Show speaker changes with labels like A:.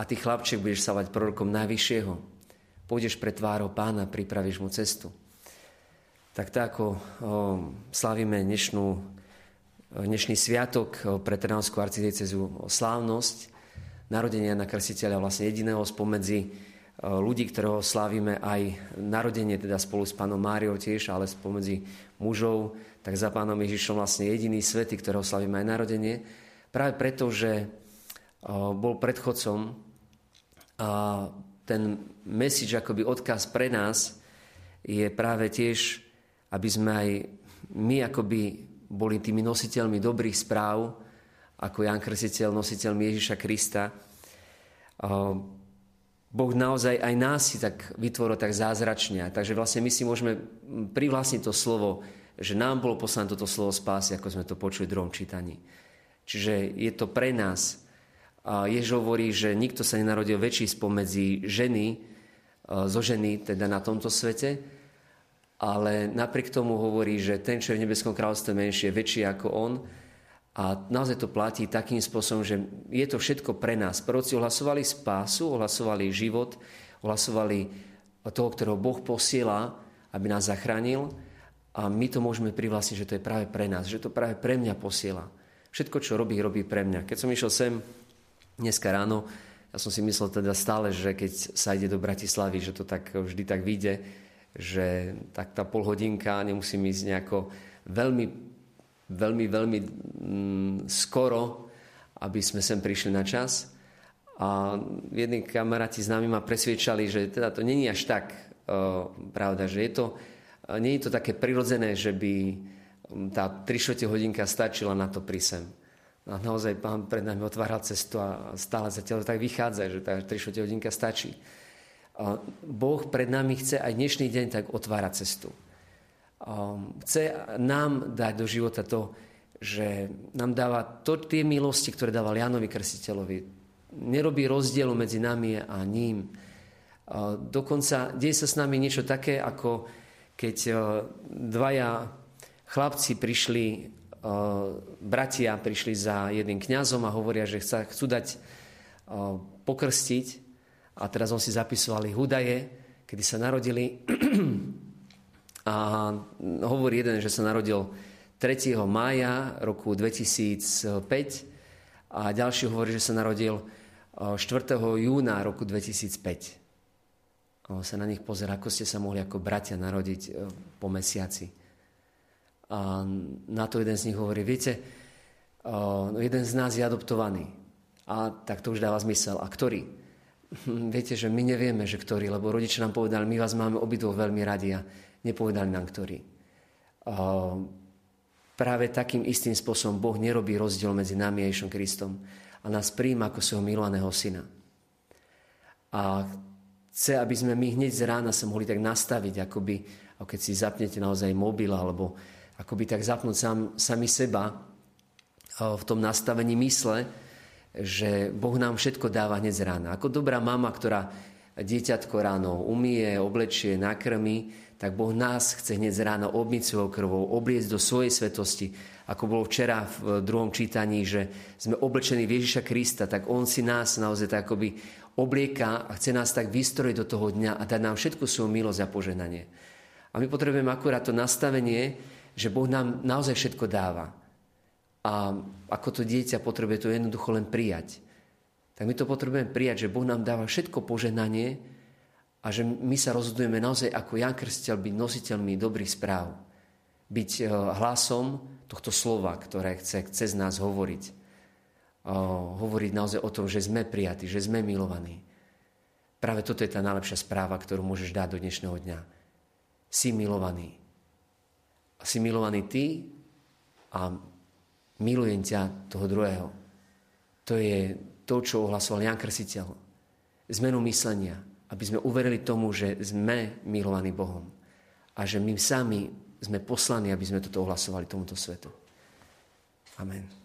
A: a ty chlapček budeš sa prorokom Najvyššieho. Pôjdeš pred tvárou pána, pripravíš mu cestu. Tak tak ako slavíme dnešnú, dnešný sviatok pre Trnavskú arcidiecezu slávnosť, narodenia na krstiteľa vlastne jediného spomedzi ľudí, ktorého slávime aj narodenie, teda spolu s pánom Máriou tiež, ale spomedzi mužov, tak za pánom Ježišom vlastne jediný svety, ktorého slávime aj narodenie. Práve preto, že bol predchodcom ten message, akoby odkaz pre nás je práve tiež, aby sme aj my akoby boli tými nositeľmi dobrých správ, ako Jan Krsiteľ, nositeľmi Ježiša Krista. Boh naozaj aj nás si tak vytvoril tak zázračne. Takže vlastne my si môžeme privlastniť to slovo, že nám bolo poslané toto slovo spásy, ako sme to počuli v druhom čítaní. Čiže je to pre nás. A Jež hovorí, že nikto sa nenarodil väčší spomedzi ženy, e, zo ženy, teda na tomto svete, ale napriek tomu hovorí, že ten, čo je v nebeskom kráľovstve menšie, je väčší ako on, a naozaj to platí takým spôsobom, že je to všetko pre nás. Proroci ohlasovali spásu, ohlasovali život, ohlasovali toho, ktorého Boh posiela, aby nás zachránil. A my to môžeme privlastniť, že to je práve pre nás, že to práve pre mňa posiela. Všetko, čo robí, robí pre mňa. Keď som išiel sem dneska ráno, ja som si myslel teda stále, že keď sa ide do Bratislavy, že to tak vždy tak vyjde, že tak tá pol hodinka, nemusím ísť nejako veľmi veľmi, veľmi mm, skoro, aby sme sem prišli na čas. A jedni kamaráti s nami ma presviečali, že teda to není až tak uh, pravda, že je to, uh, nie je to také prirodzené, že by um, tá 3 hodinka stačila na to prísem. A naozaj pán pred nami otváral cestu a stále zatiaľ tak vychádza, že tá 3 hodinka stačí. Uh, boh pred nami chce aj dnešný deň tak otvárať cestu. Um, chce nám dať do života to, že nám dáva to, tie milosti, ktoré dával Janovi Krstiteľovi. Nerobí rozdielu medzi nami a ním. Dokonca deje sa s nami niečo také, ako keď uh, dvaja chlapci prišli, bratia prišli za jedným kňazom a hovoria, že chcú dať uh, pokrstiť a teraz on si zapisoval ich údaje, kedy sa narodili A hovorí jeden, že sa narodil 3. mája roku 2005 a ďalší hovorí, že sa narodil 4. júna roku 2005. A sa na nich pozera, ako ste sa mohli ako bratia narodiť po mesiaci. A na to jeden z nich hovorí, viete, jeden z nás je adoptovaný. A tak to už dáva zmysel. A ktorý? Viete, že my nevieme, že ktorý, lebo rodičia nám povedali, my vás máme obidvoch veľmi radi a nepovedali nám ktorý. Práve takým istým spôsobom Boh nerobí rozdiel medzi nami a Ježom Kristom a nás príjma ako svojho milovaného syna. A chce, aby sme my hneď z rána sa mohli tak nastaviť, akoby, ako keď si zapnete naozaj mobil, alebo akoby tak zapnúť sám, sami seba v tom nastavení mysle, že Boh nám všetko dáva hneď z rána. Ako dobrá mama, ktorá dieťatko ráno umie, oblečie, nakrmi, tak Boh nás chce hneď z rána obmyť svojou krvou, obliecť do svojej svetosti. Ako bolo včera v druhom čítaní, že sme oblečení v Ježiša Krista, tak On si nás naozaj tak akoby oblieka a chce nás tak vystrojiť do toho dňa a dať nám všetku svoju milosť a poženanie. A my potrebujeme akurát to nastavenie, že Boh nám naozaj všetko dáva. A ako to dieťa potrebuje to jednoducho len prijať. Tak my to potrebujeme prijať, že Boh nám dáva všetko poženanie, a že my sa rozhodujeme naozaj ako Jan Krstiteľ byť nositeľmi dobrých správ. Byť eh, hlasom tohto slova, ktoré chce cez nás hovoriť. Eh, hovoriť naozaj o tom, že sme prijatí, že sme milovaní. Práve toto je tá najlepšia správa, ktorú môžeš dať do dnešného dňa. Si milovaný. Si milovaný ty a milujem ťa toho druhého. To je to, čo ohlasoval Jan Krstiteľ. Zmenu myslenia aby sme uverili tomu, že sme milovaní Bohom a že my sami sme poslaní, aby sme toto ohlasovali tomuto svetu. Amen.